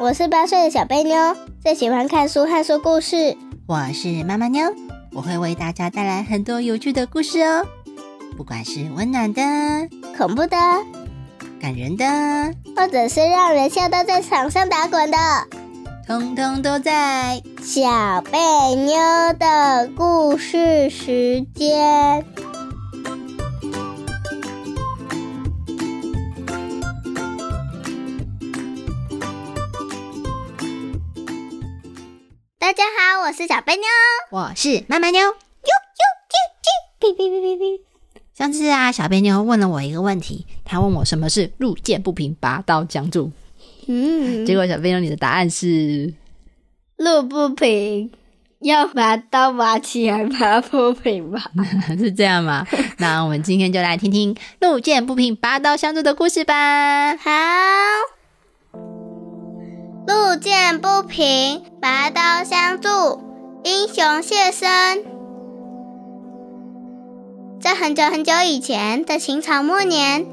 我是八岁的小贝妞，最喜欢看书和说故事。我是妈妈妞，我会为大家带来很多有趣的故事哦。不管是温暖的、恐怖的、感人的，或者是让人笑到在场上打滚的，通通都在小贝妞的故事时间。家好，我是小贝妞，我是妈妈妞。啾啾啾啾，哔哔哔哔哔。上次啊，小贝妞问了我一个问题，她问我什么是路见不平拔刀相助。嗯，结果小贝妞你的答案是路不平，要把刀拔起来，把它铺平吧。是这样吗？那我们今天就来听听路见不平拔刀相助的故事吧。好，路见不平，拔刀相助，英雄现身。在很久很久以前的秦朝末年，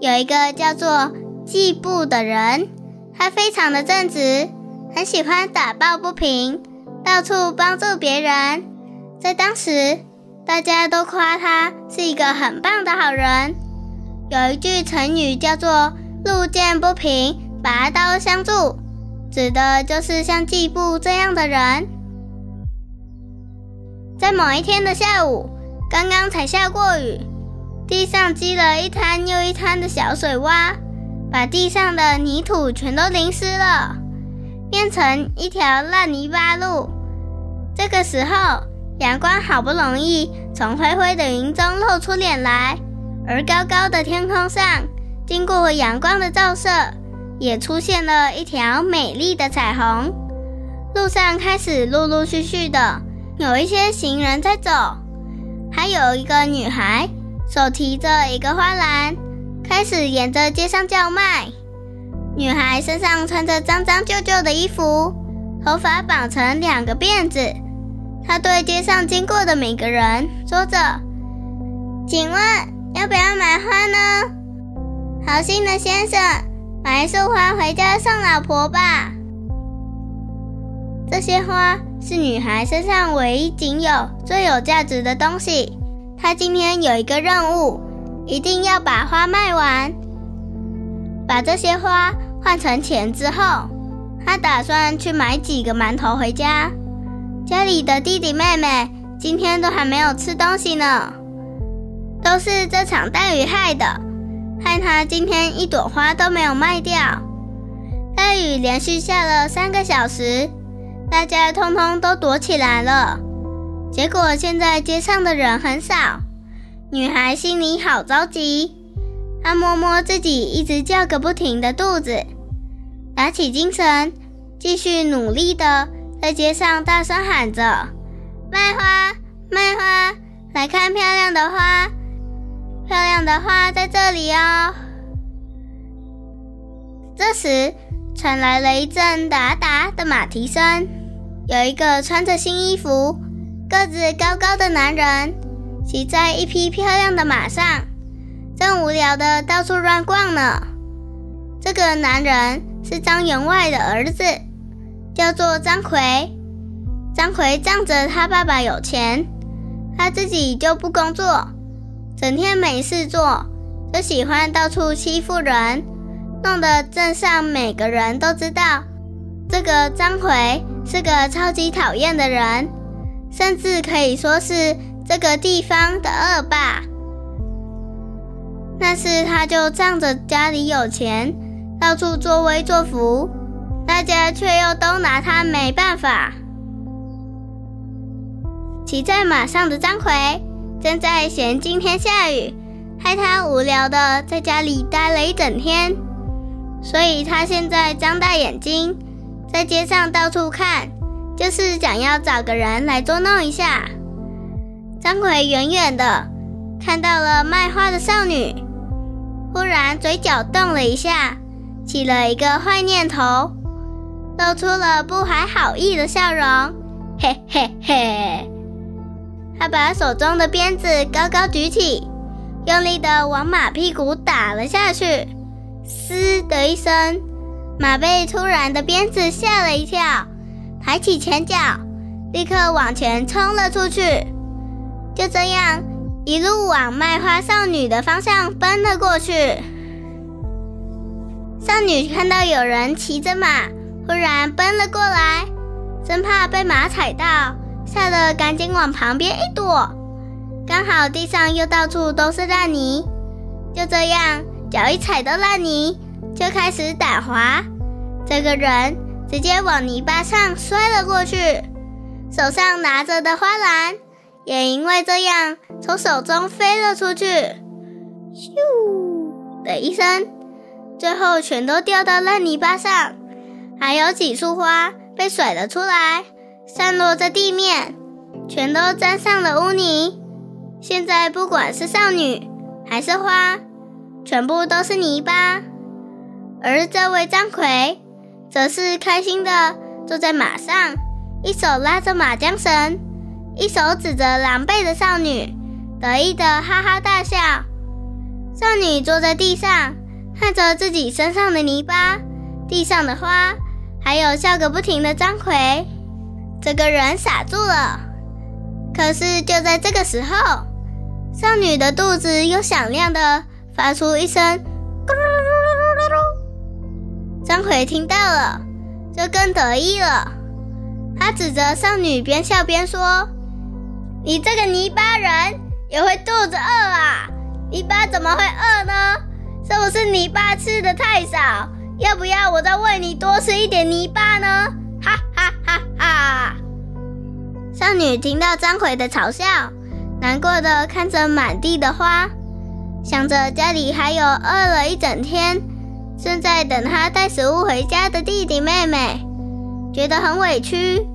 有一个叫做季布的人，他非常的正直，很喜欢打抱不平，到处帮助别人。在当时，大家都夸他是一个很棒的好人。有一句成语叫做“路见不平，拔刀相助”，指的就是像季布这样的人。在某一天的下午，刚刚才下过雨，地上积了一滩又一滩的小水洼，把地上的泥土全都淋湿了，变成一条烂泥巴路。这个时候，阳光好不容易从灰灰的云中露出脸来，而高高的天空上，经过阳光的照射，也出现了一条美丽的彩虹。路上开始陆陆续续的有一些行人在走。还有一个女孩，手提着一个花篮，开始沿着街上叫卖。女孩身上穿着脏脏旧旧的衣服，头发绑成两个辫子。她对街上经过的每个人说着：“请问要不要买花呢？好心的先生，买一束花回家送老婆吧。”这些花。是女孩身上唯一仅有、最有价值的东西。她今天有一个任务，一定要把花卖完。把这些花换成钱之后，她打算去买几个馒头回家。家里的弟弟妹妹今天都还没有吃东西呢，都是这场大雨害的，害她今天一朵花都没有卖掉。大雨连续下了三个小时。大家通通都躲起来了，结果现在街上的人很少。女孩心里好着急，她摸摸自己一直叫个不停的肚子，打起精神，继续努力的在街上大声喊着：“卖花，卖花，来看漂亮的花，漂亮的花在这里哦！”这时传来了一阵哒哒的马蹄声。有一个穿着新衣服、个子高高的男人，骑在一匹漂亮的马上，正无聊的到处乱逛呢。这个男人是张员外的儿子，叫做张奎。张奎仗着他爸爸有钱，他自己就不工作，整天没事做，就喜欢到处欺负人，弄得镇上每个人都知道这个张奎。是个超级讨厌的人，甚至可以说是这个地方的恶霸。但是他就仗着家里有钱，到处作威作福，大家却又都拿他没办法。骑在马上的张奎正在嫌今天下雨，害他无聊的在家里待了一整天，所以他现在张大眼睛。在街上到处看，就是想要找个人来捉弄一下。张奎远远的看到了卖花的少女，忽然嘴角动了一下，起了一个坏念头，露出了不怀好意的笑容。嘿嘿嘿！他把手中的鞭子高高举起，用力的往马屁股打了下去。嘶的一声。马被突然的鞭子吓了一跳，抬起前脚，立刻往前冲了出去。就这样，一路往卖花少女的方向奔了过去。少女看到有人骑着马，忽然奔了过来，生怕被马踩到，吓得赶紧往旁边一躲。刚好地上又到处都是烂泥，就这样，脚一踩到烂泥。就开始打滑，这个人直接往泥巴上摔了过去，手上拿着的花篮也因为这样从手中飞了出去，咻的一声，最后全都掉到烂泥巴上，还有几束花被甩了出来，散落在地面，全都沾上了污泥。现在不管是少女还是花，全部都是泥巴。而这位张奎，则是开心的坐在马上，一手拉着马缰绳，一手指着狼狈的少女，得意的哈哈大笑。少女坐在地上，看着自己身上的泥巴、地上的花，还有笑个不停的张奎，这个人傻住了。可是就在这个时候，少女的肚子又响亮的发出一声。咕噜噜噜噜噜噜张奎听到了，就更得意了。他指着少女，边笑边说：“你这个泥巴人也会肚子饿啊？泥巴怎么会饿呢？是不是泥巴吃的太少？要不要我再喂你多吃一点泥巴呢？”啊！少女听到张奎的嘲笑，难过的看着满地的花，想着家里还有饿了一整天。正在等他带食物回家的弟弟妹妹，觉得很委屈，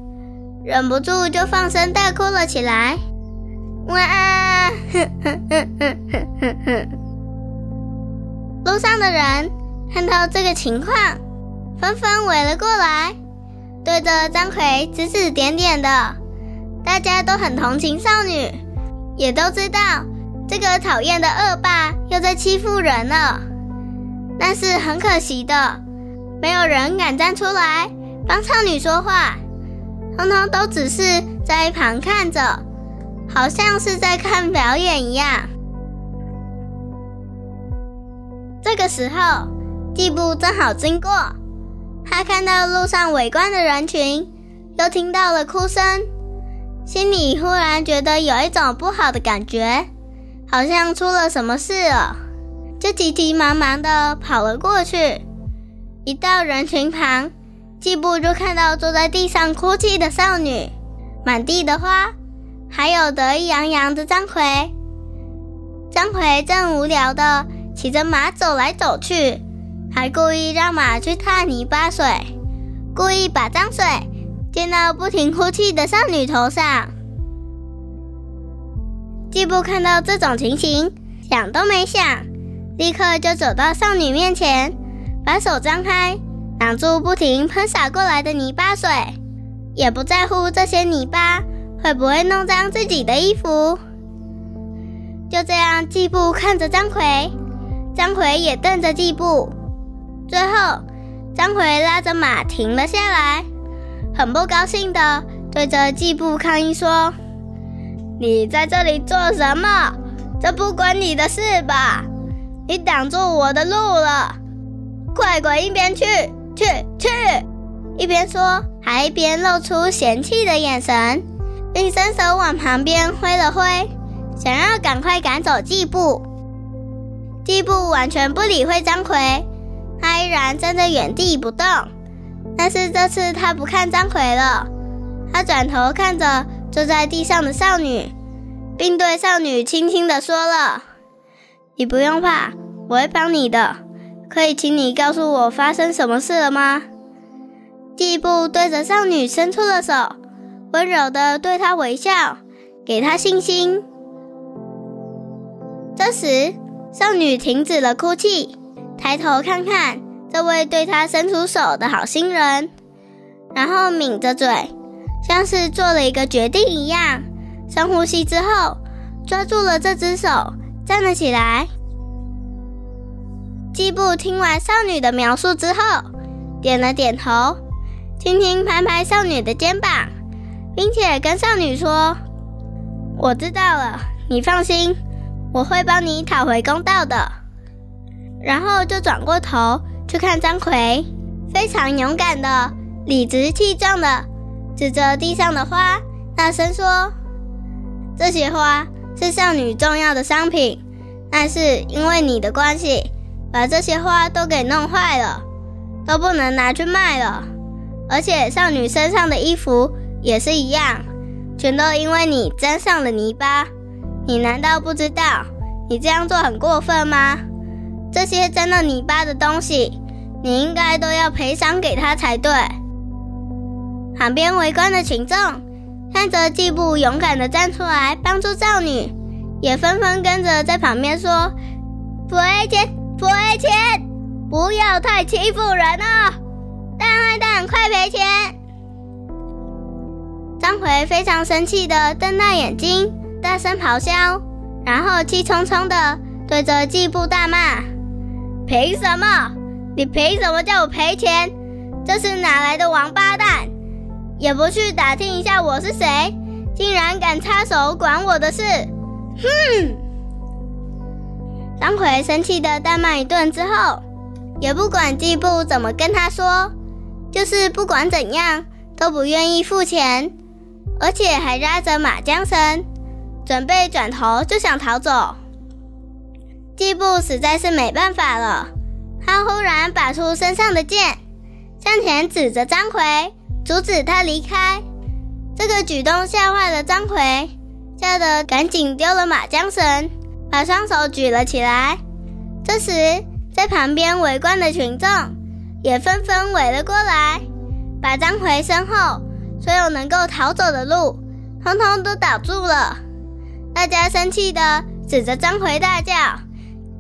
忍不住就放声大哭了起来。哇！路上的人看到这个情况，纷纷围了过来，对着张奎指指点点的。大家都很同情少女，也都知道这个讨厌的恶霸又在欺负人了。但是很可惜的，没有人敢站出来帮少女说话，通通都只是在一旁看着，好像是在看表演一样。这个时候，季布正好经过，他看到路上围观的人群，又听到了哭声，心里忽然觉得有一种不好的感觉，好像出了什么事了。就急急忙忙的跑了过去，一到人群旁，季布就看到坐在地上哭泣的少女，满地的花，还有得意洋洋的张奎。张奎正无聊的骑着马走来走去，还故意让马去踏泥巴水，故意把脏水溅到不停哭泣的少女头上。季布看到这种情形，想都没想。立刻就走到少女面前，把手张开，挡住不停喷洒过来的泥巴水，也不在乎这些泥巴会不会弄脏自己的衣服。就这样，季布看着张奎，张奎也瞪着季布。最后，张奎拉着马停了下来，很不高兴的对着季布抗议说：“你在这里做什么？这不关你的事吧？”你挡住我的路了，快滚一边去！去去！一边说，还一边露出嫌弃的眼神，并伸手往旁边挥了挥，想要赶快赶走季布。季布完全不理会张奎，他依然站在原地不动。但是这次他不看张奎了，他转头看着坐在地上的少女，并对少女轻轻地说了。你不用怕，我会帮你的。可以请你告诉我发生什么事了吗？季布对着少女伸出了手，温柔的对她微笑，给她信心。这时，少女停止了哭泣，抬头看看这位对她伸出手的好心人，然后抿着嘴，像是做了一个决定一样，深呼吸之后，抓住了这只手。站了起来。季布听完少女的描述之后，点了点头，轻轻拍拍少女的肩膀，并且跟少女说：“我知道了，你放心，我会帮你讨回公道的。”然后就转过头去看张奎，非常勇敢的、理直气壮的指着地上的花，大声说：“这些花是少女重要的商品，但是因为你的关系，把这些花都给弄坏了，都不能拿去卖了。而且少女身上的衣服也是一样，全都因为你沾上了泥巴。你难道不知道你这样做很过分吗？”这些沾了泥巴的东西，你应该都要赔偿给他才对。旁边围观的群众看着季布勇敢的站出来帮助少女，也纷纷跟着在旁边说：“不赔钱，不赔钱，不要太欺负人啊！大坏蛋，快赔钱！”张奎非常生气的瞪大眼睛，大声咆哮，然后气冲冲的对着季布大骂。凭什么？你凭什么叫我赔钱？这是哪来的王八蛋？也不去打听一下我是谁，竟然敢插手管我的事！哼！张奎生气的大骂一顿之后，也不管季布怎么跟他说，就是不管怎样都不愿意付钱，而且还拉着马缰绳，准备转头就想逃走。季布实在是没办法了，他忽然拔出身上的剑，向前指着张奎，阻止他离开。这个举动吓坏了张奎，吓得赶紧丢了马缰绳，把双手举了起来。这时，在旁边围观的群众也纷纷围了过来，把张奎身后所有能够逃走的路，通通都挡住了。大家生气的指着张奎大叫。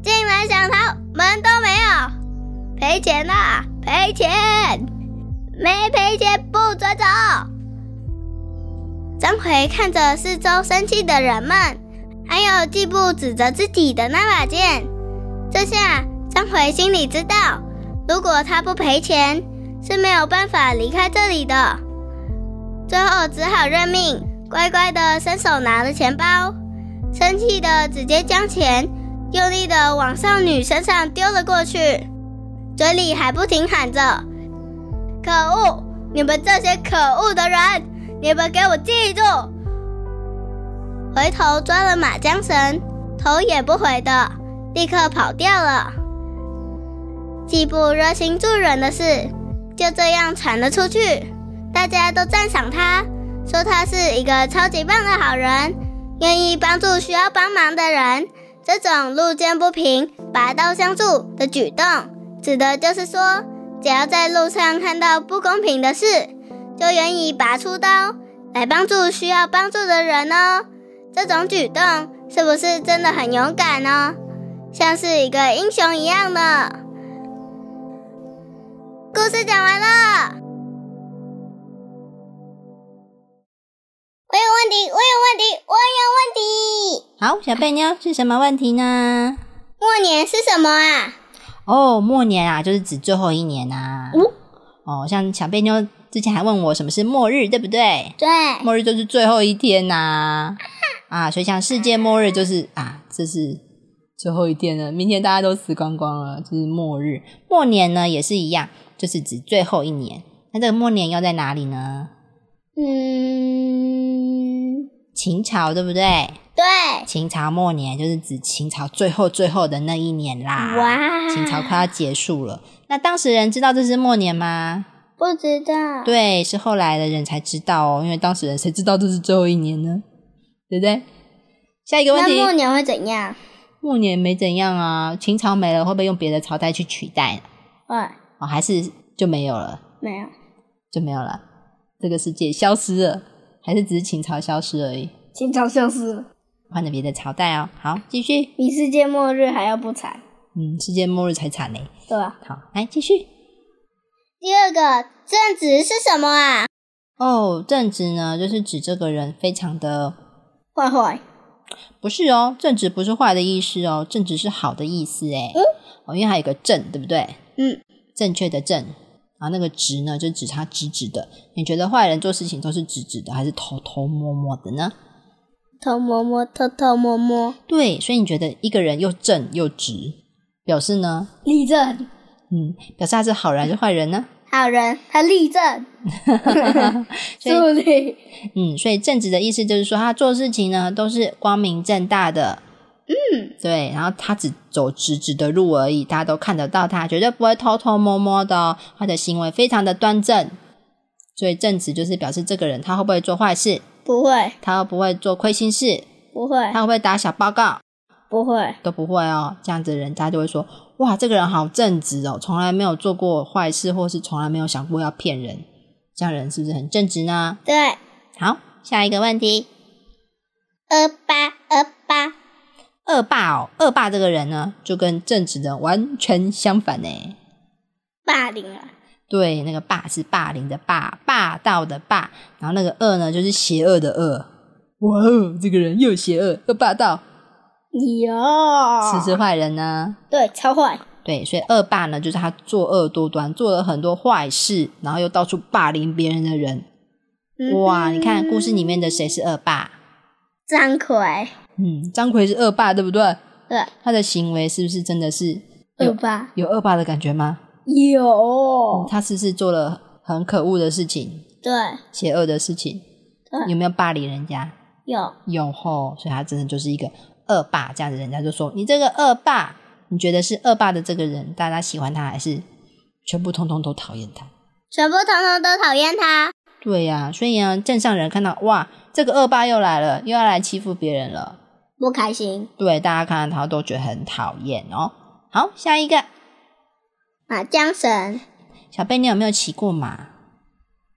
进来想逃，门都没有，赔钱啦！赔钱，没赔钱不准走。张奎看着四周生气的人们，还有季布指着自己的那把剑，这下张奎心里知道，如果他不赔钱，是没有办法离开这里的。最后只好认命，乖乖的伸手拿了钱包，生气的直接将钱。用力的往少女身上丢了过去，嘴里还不停喊着：“可恶！你们这些可恶的人，你们给我记住！”回头抓了马缰绳，头也不回的立刻跑掉了。季布热心助人的事就这样传了出去，大家都赞赏他，说他是一个超级棒的好人，愿意帮助需要帮忙的人。这种路见不平拔刀相助的举动，指的就是说，只要在路上看到不公平的事，就愿意拔出刀来帮助需要帮助的人哦。这种举动是不是真的很勇敢呢？像是一个英雄一样的。故事讲完了。题，我有问题，我有问题。好，小贝妞是什么问题呢？末年是什么啊？哦，末年啊，就是指最后一年呐。哦，像小贝妞之前还问我什么是末日，对不对？对，末日就是最后一天呐。啊，所以像世界末日就是啊，这是最后一天了，明天大家都死光光了，这是末日。末年呢也是一样，就是指最后一年。那这个末年要在哪里呢？嗯，秦朝对不对？对，秦朝末年就是指秦朝最后最后的那一年啦。哇，秦朝快要结束了。那当时人知道这是末年吗？不知道。对，是后来的人才知道哦，因为当时人谁知道这是最后一年呢？对不对？下一个问题，末年会怎样？末年没怎样啊，秦朝没了，会不会用别的朝代去取代？会。哦，还是就没有了？没有，就没有了。这个世界消失了，还是只是秦朝消失而已？秦朝消失了，换了别的朝代哦。好，继续。比世界末日还要不惨？嗯，世界末日才惨呢。对啊。好，来继续。第二个正直是什么啊？哦，正直呢，就是指这个人非常的坏坏。不是哦，正直不是坏的意思哦，正直是好的意思哎。嗯。哦，因为还有个正，对不对？嗯。正确的正。然后那个直呢，就指他直直的。你觉得坏人做事情都是直直的，还是偷偷摸摸的呢？偷摸摸，偷偷摸摸，对，所以你觉得一个人又正又直，表示呢，立正，嗯，表示他是好人还是坏人呢？好人，他立正，所以助力，嗯，所以正直的意思就是说，他做事情呢都是光明正大的，嗯，对，然后他只走直直的路而已，大家都看得到他，绝对不会偷偷摸摸的哦。他的行为非常的端正，所以正直就是表示这个人他会不会做坏事，不会，他会不会做亏心事，不会，他会不会打小报告，不会，都不会哦。这样子的人，大家就会说，哇，这个人好正直哦，从来没有做过坏事，或是从来没有想过要骗人，这样的人是不是很正直呢？对，好，下一个问题。二八二八，恶霸哦，恶霸这个人呢，就跟正直的完全相反呢。霸凌啊，对，那个霸是霸凌的霸，霸道的霸，然后那个恶呢，就是邪恶的恶。哇哦，这个人又邪恶又霸道，有，是不是坏人呢？对，超坏，对，所以恶霸呢，就是他作恶多端，做了很多坏事，然后又到处霸凌别人的人。哇，你看故事里面的谁是恶霸？张奎，嗯，张奎是恶霸，对不对？对，他的行为是不是真的是恶霸，有恶霸的感觉吗？有，他是不是做了很可恶的事情、对，邪恶的事情？对有没有霸凌人家？有，有吼，所以他真的就是一个恶霸。这样子，人家就说你这个恶霸，你觉得是恶霸的这个人，大家喜欢他，还是全部通通都讨厌他？全部通通都讨厌他，对呀、所以啊，镇上人看到哇，这个恶霸又来了，又要来欺负别人了。不开心。对，大家看到他都觉得很讨厌哦。好，下一个，马缰绳小贝，你有没有骑过马？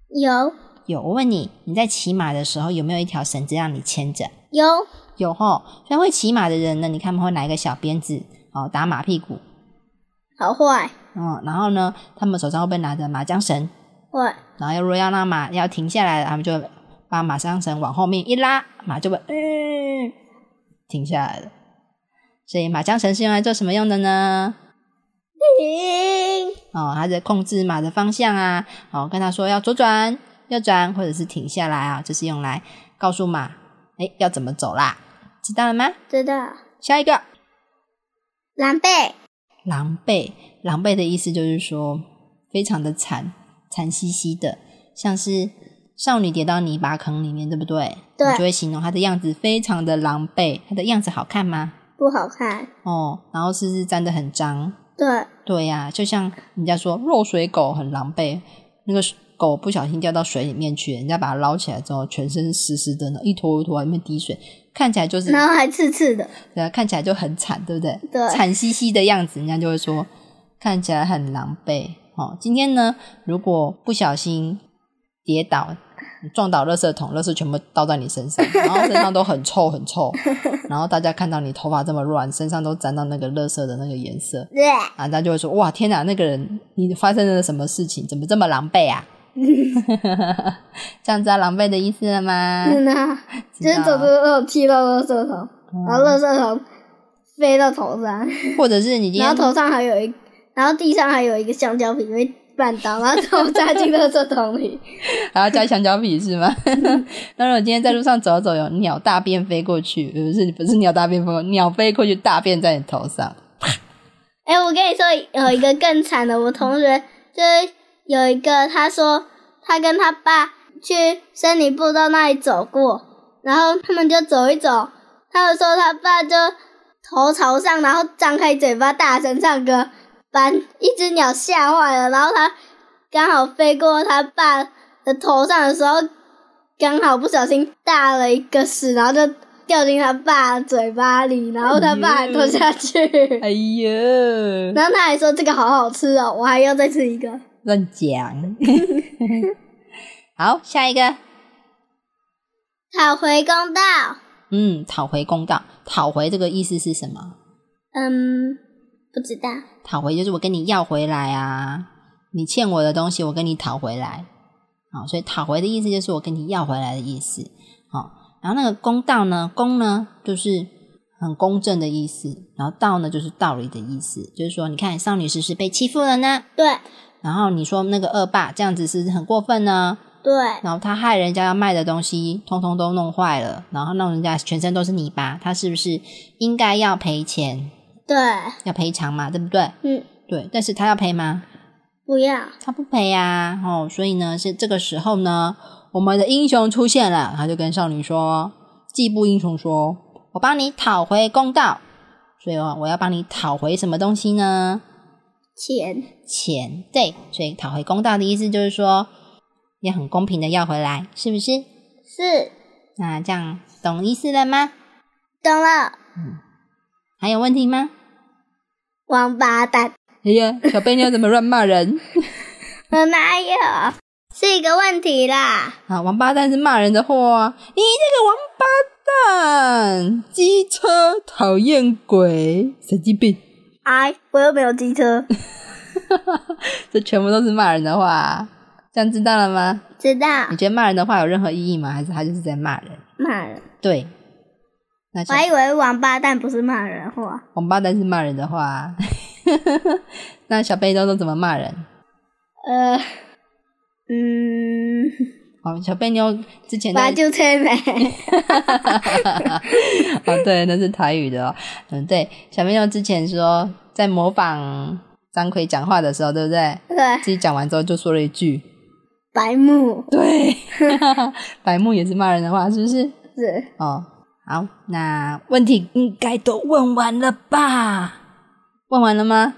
有有，我问你，你在骑马的时候有没有一条绳子让你牵着？有有吼，所以会骑马的人呢，你看他们会拿一个小鞭子哦，打马屁股，好坏嗯，然后呢，他们手上会不会拿着马缰绳？会然后如果要让马要停下来了，他们就把马缰绳往后面一拉，马就会嗯停下来了。所以马缰绳是用来做什么用的呢？停哦，它在控制马的方向啊，哦，跟他说要左转、右转，或者是停下来啊，就是用来告诉马，哎，要怎么走啦，知道了吗？知道下一个，狼狈狼狈，狼狈的意思就是说非常的惨，惨兮兮的，像是少女跌到泥巴坑里面，对不对？对你就会形容她的样子非常的狼狈。她的样子好看吗？不好看，哦，然后是不是沾得很脏？对对呀、就像人家说落水狗很狼狈，那个狗不小心掉到水里面去，人家把它捞起来之后，全身湿湿的呢，一坨一坨里面滴水，看起来就是然后还刺刺的，对啊，看起来就很惨，对不对？对惨兮兮的样子，人家就会说看起来很狼狈。哦，今天呢，如果不小心跌倒，撞倒垃圾桶，垃圾全部倒在你身上，然后身上都很臭很臭，然后大家看到你头发这么乱，身上都沾到那个垃圾的那个颜色，对，啊，大家就会说哇，天哪，那个人你发生了什么事情？怎么这么狼狈啊？这样知道狼狈的意思了吗？真的，就是走着走踢到垃圾桶，然后垃圾桶飞到头上，或者是你今天然后头上还有一，然后地上还有一个香蕉皮被绊倒，然后头扎进垃圾桶里，还要加香蕉皮是吗？那如果今天在路上走走，有鸟大便飞过去，不是不是鸟大便飞过，鸟飞过去大便在你头上，哎、我跟你说，有一个更惨的，我同学就是有一个，他说他跟他爸去森林步道那里走过，然后他们就走一走，他们说他爸就头朝上，然后张开嘴巴大声唱歌，把一只鸟吓坏了，然后它刚好飞过他爸的头上的时候，刚好不小心大了一个屎，然后就掉进他爸嘴巴里，然后他爸还吞下去。哎呀，然后他还说这个好好吃哦，我还要再吃一个。乱讲。好，下一个，讨回公道。嗯，讨回公道。讨回这个意思是什么？嗯，不知道。讨回就是我跟你要回来啊，你欠我的东西，我跟你讨回来。好，所以讨回的意思就是我跟你要回来的意思。好，然后那个公道呢，公呢就是很公正的意思。然后道呢，就是道理的意思，就是说，你看少女是不是被欺负了呢？对然后你说那个恶霸这样子是不是很过分呢？对然后他害人家要卖的东西，通通都弄坏了，然后弄人家全身都是泥巴，他是不是应该要赔钱，对，要赔偿嘛？对不对？嗯，对，但是他要赔吗？不要，他不赔呀、哦，所以呢，是这个时候呢，我们的英雄出现了，他就跟少女说，季布英雄说：“我帮你讨回公道。”所以哦，我要帮你讨回什么东西呢？钱，钱。对，所以讨回公道的意思就是说，也很公平的要回来，是不是？是，那这样懂意思了吗？懂了，嗯还有问题吗？王八蛋，哎呀，小贝妞怎么乱骂人？我哪有？是一个问题啦，啊，王八蛋是骂人的话，你这个王八蛋，机车讨厌鬼，神经病，哎，我又没有机车，这全部都是骂人的话，这样知道了吗？知道你觉得骂人的话有任何意义吗？还是他就是在骂人？骂人，对，那我还以为王八蛋不是骂人话，王八蛋是骂人的话，那小贝妞都怎么骂人？呃，嗯，哦，小贝妞之前把在就催眉，哦，对，那是台语的哦。嗯，对，小贝妞之前说在模仿张奎讲话的时候，对不对？对，自己讲完之后就说了一句白目“对”，白目也是骂人的话，是不是？是哦，好，那问题应该都问完了吧？问完了吗？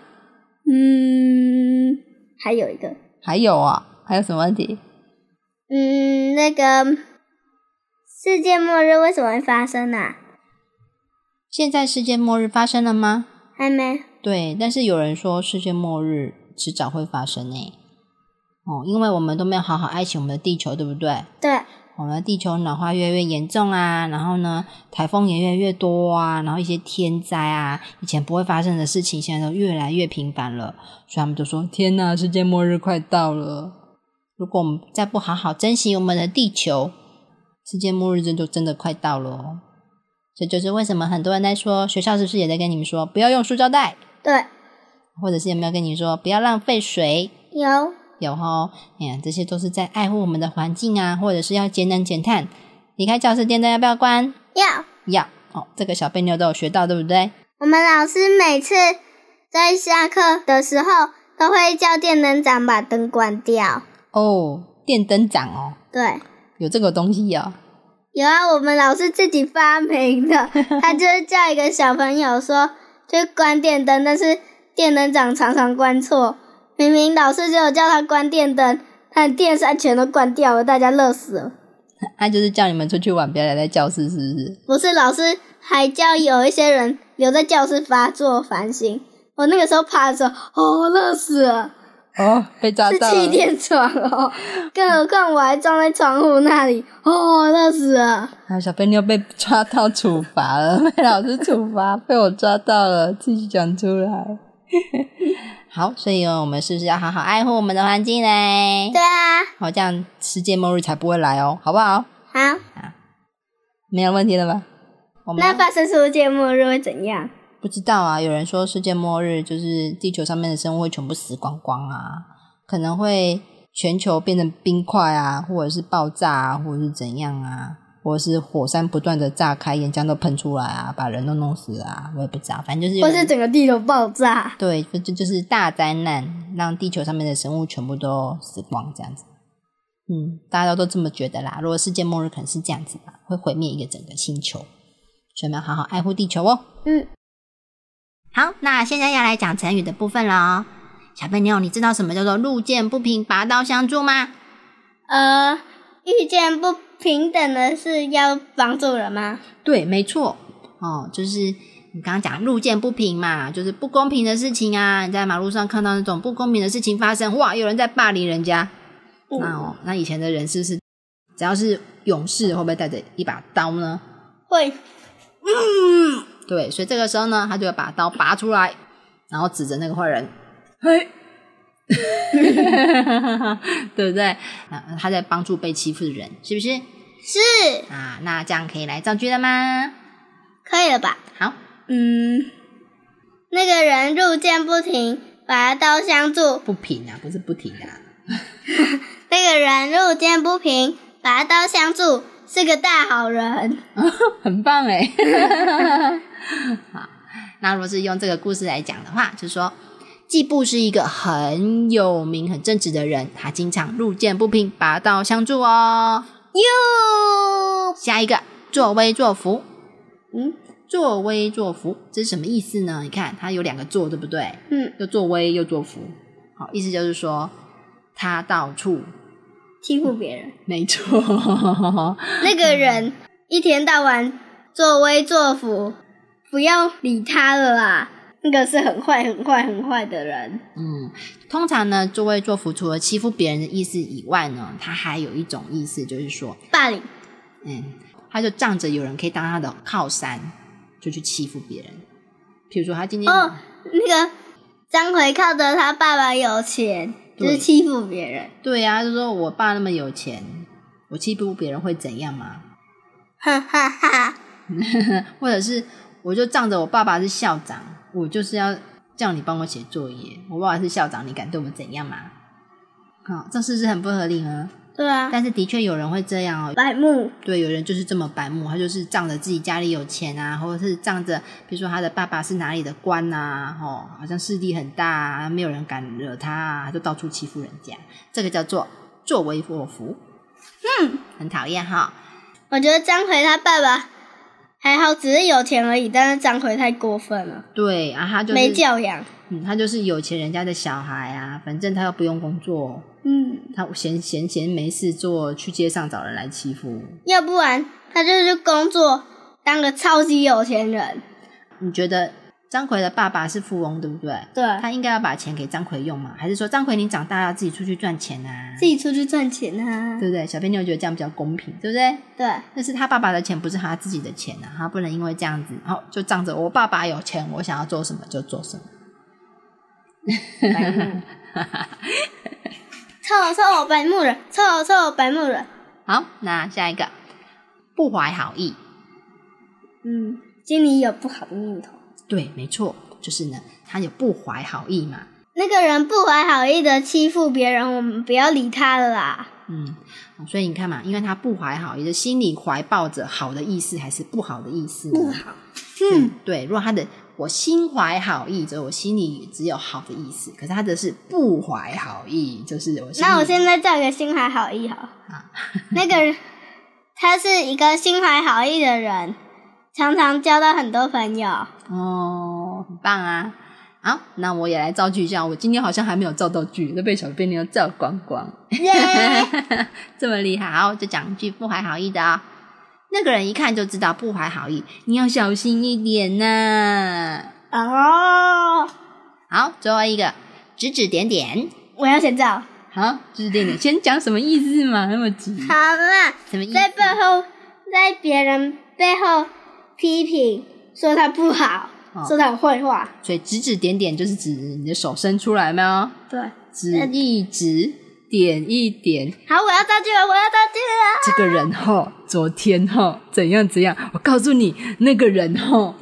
嗯，还有一个，还有啊、还有什么问题？嗯，那个世界末日为什么会发生啊？现在世界末日发生了吗？还没，对，但是有人说世界末日迟早会发生呢。哦，因为我们都没有好好爱惜我们的地球，对不对？对，我们的地球暖化越来越严重啊，然后呢，台风也越来越多啊，然后一些天灾啊，以前不会发生的事情，现在都越来越频繁了。所以他们就说：“天哪，世界末日快到了！如果我们再不好好珍惜我们的地球，世界末日真就真的快到了哦。”这就是为什么很多人在说，学校是不是也在跟你们说，不要用塑胶袋，对，或者是有没有跟你说不要浪费水？有，有哦，哎呀，这些都是在爱护我们的环境啊，或者是要节能减碳。离开教室电灯要不要关？要。要哦，这个小贝妞都有学到，对不对？我们老师每次在下课的时候都会叫电灯长把灯关掉。哦，电灯长哦，对，有这个东西哦。有啊，我们老师自己发明的，他就是叫一个小朋友说就关电灯，但是电灯长常常关错，明明老师就有叫他关电灯，他的电扇全都关掉了，大家乐死了。他就是叫你们出去玩，不要待在教室，是不是？不是，老师还叫有一些人留在教室发作反省。我那个时候趴的时候，哦，热死了。哦，被抓到了。气垫床哦，更何况我还撞在窗户那里，哦，热死了！啊，小贝妞被抓到处罚了，被老师处罚，被我抓到了，自己讲出来。好，所以哦，我们是不是要好好爱护我们的环境嘞？对啊，好，这样世界末日才不会来哦，好不好？好，没有问题了吧？我们那发生世界末日会怎样？不知道啊，有人说世界末日就是地球上面的生物会全部死光光啊，可能会全球变成冰块啊，或者是爆炸啊，或者是怎样啊，或者是火山不断的炸开，岩浆都喷出来啊，把人都弄死啊，我也不知道，反正就是或是整个地球爆炸？对，这这就是大灾难，让地球上面的生物全部都死光这样子。嗯，大家都这么觉得啦。如果世界末日可能是这样子吧，会毁灭一个整个星球，所以我们要好好爱护地球哦。嗯，好，那现在要来讲成语的部分了哦。小笨妞，你知道什么叫做路见不平拔刀相助吗？呃，遇见不平等的是要帮助人吗？对，没错，哦，就是你刚刚讲路见不平嘛，就是不公平的事情啊。你在马路上看到那种不公平的事情发生，哇，有人在霸凌人家，嗯那哦，那以前的人是不是只要是勇士，会不会带着一把刀呢？会，嗯对，所以这个时候呢，他就会把刀拔出来，然后指着那个坏人，嘿，对不对？啊，他在帮助被欺负的人，是不是？是啊，那这样可以来造句了吗？可以了吧？好，嗯，那个人路见不平，拔刀相助。不平啊，不是不停啊。那个人路见不平，拔刀相助，是个大好人。很棒哎。好，那如果是用这个故事来讲的话，就是说，季布是一个很有名、很正直的人，他经常路见不平，拔刀相助哦。哟，下一个，作威作福。嗯作威作福，这是什么意思呢？你看，他有两个作，对不对？嗯，又作威又作福。好，意思就是说，他到处欺负别人。没错。那个人 一天到晚作威作福，不要理他了啦。那个是很坏、很坏、很坏的人。嗯，通常呢，作威作福除了欺负别人的意思以外呢，他还有一种意思，就是说，霸凌。嗯，他就仗着有人可以当他的靠山，就去欺负别人。譬如说，他今天哦，那个张奎靠着他爸爸有钱，就是欺负别人。对呀、就说我爸那么有钱，我欺负别人会怎样嘛？哈哈哈！或者是我就仗着我爸爸是校长，我就是要叫你帮我写作业。我爸爸是校长，你敢对我怎样吗？好，这是不是很不合理呢？对啊，但是的确有人会这样哦。白目。对，有人就是这么白目，他就是仗着自己家里有钱啊，或者是仗着，比如说他的爸爸是哪里的官啊，哦，好像势力很大啊，没有人敢惹他啊，他就到处欺负人家，这个叫做作威作福。嗯，很讨厌哈。我觉得张奎他爸爸还好，只是有钱而已，但是张奎太过分了，对啊，他就是没教养。嗯，他就是有钱人家的小孩啊，反正他又不用工作，嗯，他闲闲闲没事做，去街上找人来欺负。要不然他就是工作，当个超级有钱人。你觉得张奎的爸爸是富翁，对不对？对，他应该要把钱给张奎用嘛？还是说张奎你长大要自己出去赚钱啊？自己出去赚钱啊。对不对？小编妞觉得这样比较公平，对不对？对，但是他爸爸的钱不是他自己的钱啊，他不能因为这样子，然后就仗着我爸爸有钱，我想要做什么就做什么。白目。臭臭白目人，臭臭白目人。好，那下一个不怀好意，嗯，心里有不好的念头。对，没错，就是呢，他有不怀好意嘛。那个人不怀好意的欺负别人，我们不要理他了啦。嗯，所以你看嘛，因为他不怀好意，的心里怀抱着好的意思还是不好的意思呢？不好。嗯，对。如果他的我心怀好意，就是我心里只有好的意思，可是他的是不怀好意，就是我。那我现在叫一个心怀好意好。啊，那个人，他是一个心怀好意的人，常常交到很多朋友。哦，很棒啊！好，那我也来造句一下。我今天好像还没有造到句，都被小便妞造光光。耶！这么厉害，好，就讲一句不怀好意的啊、那个人一看就知道不怀好意，你要小心一点呐、哦，好，最后一个指指点点。我要先造。好，指指点点，先讲什么意思嘛？那么急，好啦，什么意思？在背后，在别人背后批评，说他不好，哦说他有坏话。所以指指点点就是指你的手伸出来没有？对，指一指，点一点。好，我要造句了，我要造句了。这个人吼，昨天吼怎样怎样？我告诉你，那个人吼，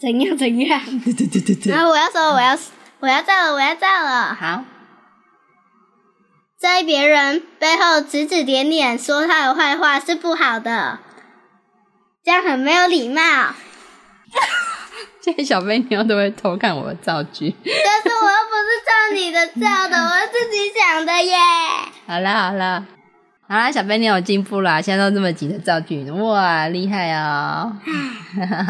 怎样怎样？对对对对对。然后我要说，我要我要造了，我要造了。好，在别人背后指指点点，说他的坏话是不好的，这样很没有礼貌。现在小飞妞都会偷看我的造句。但是我又不是照你的造的，我是自己想的耶。好啦好啦好啦，小飞妞有进步啦，现在都这么急的造句，哇，厉害哦！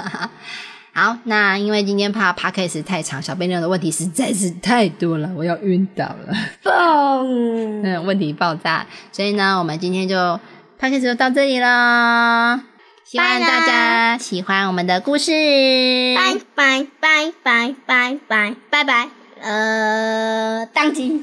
好，那因为今天怕 p a c k a g e 太长，小飞妞的问题实在是太多了，我要晕倒了。嘣！嗯，问题爆炸，所以呢，我们今天就 p a c k a g e 就到这里啦。希望大家喜欢我们的故事。拜拜拜拜拜拜拜拜，呃，当机。